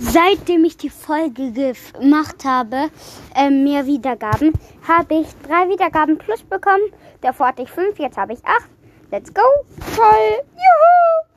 Seitdem ich die Folge gemacht habe, äh, mehr Wiedergaben, habe ich drei Wiedergaben plus bekommen. Davor hatte ich fünf, jetzt habe ich acht. Let's go. Toll.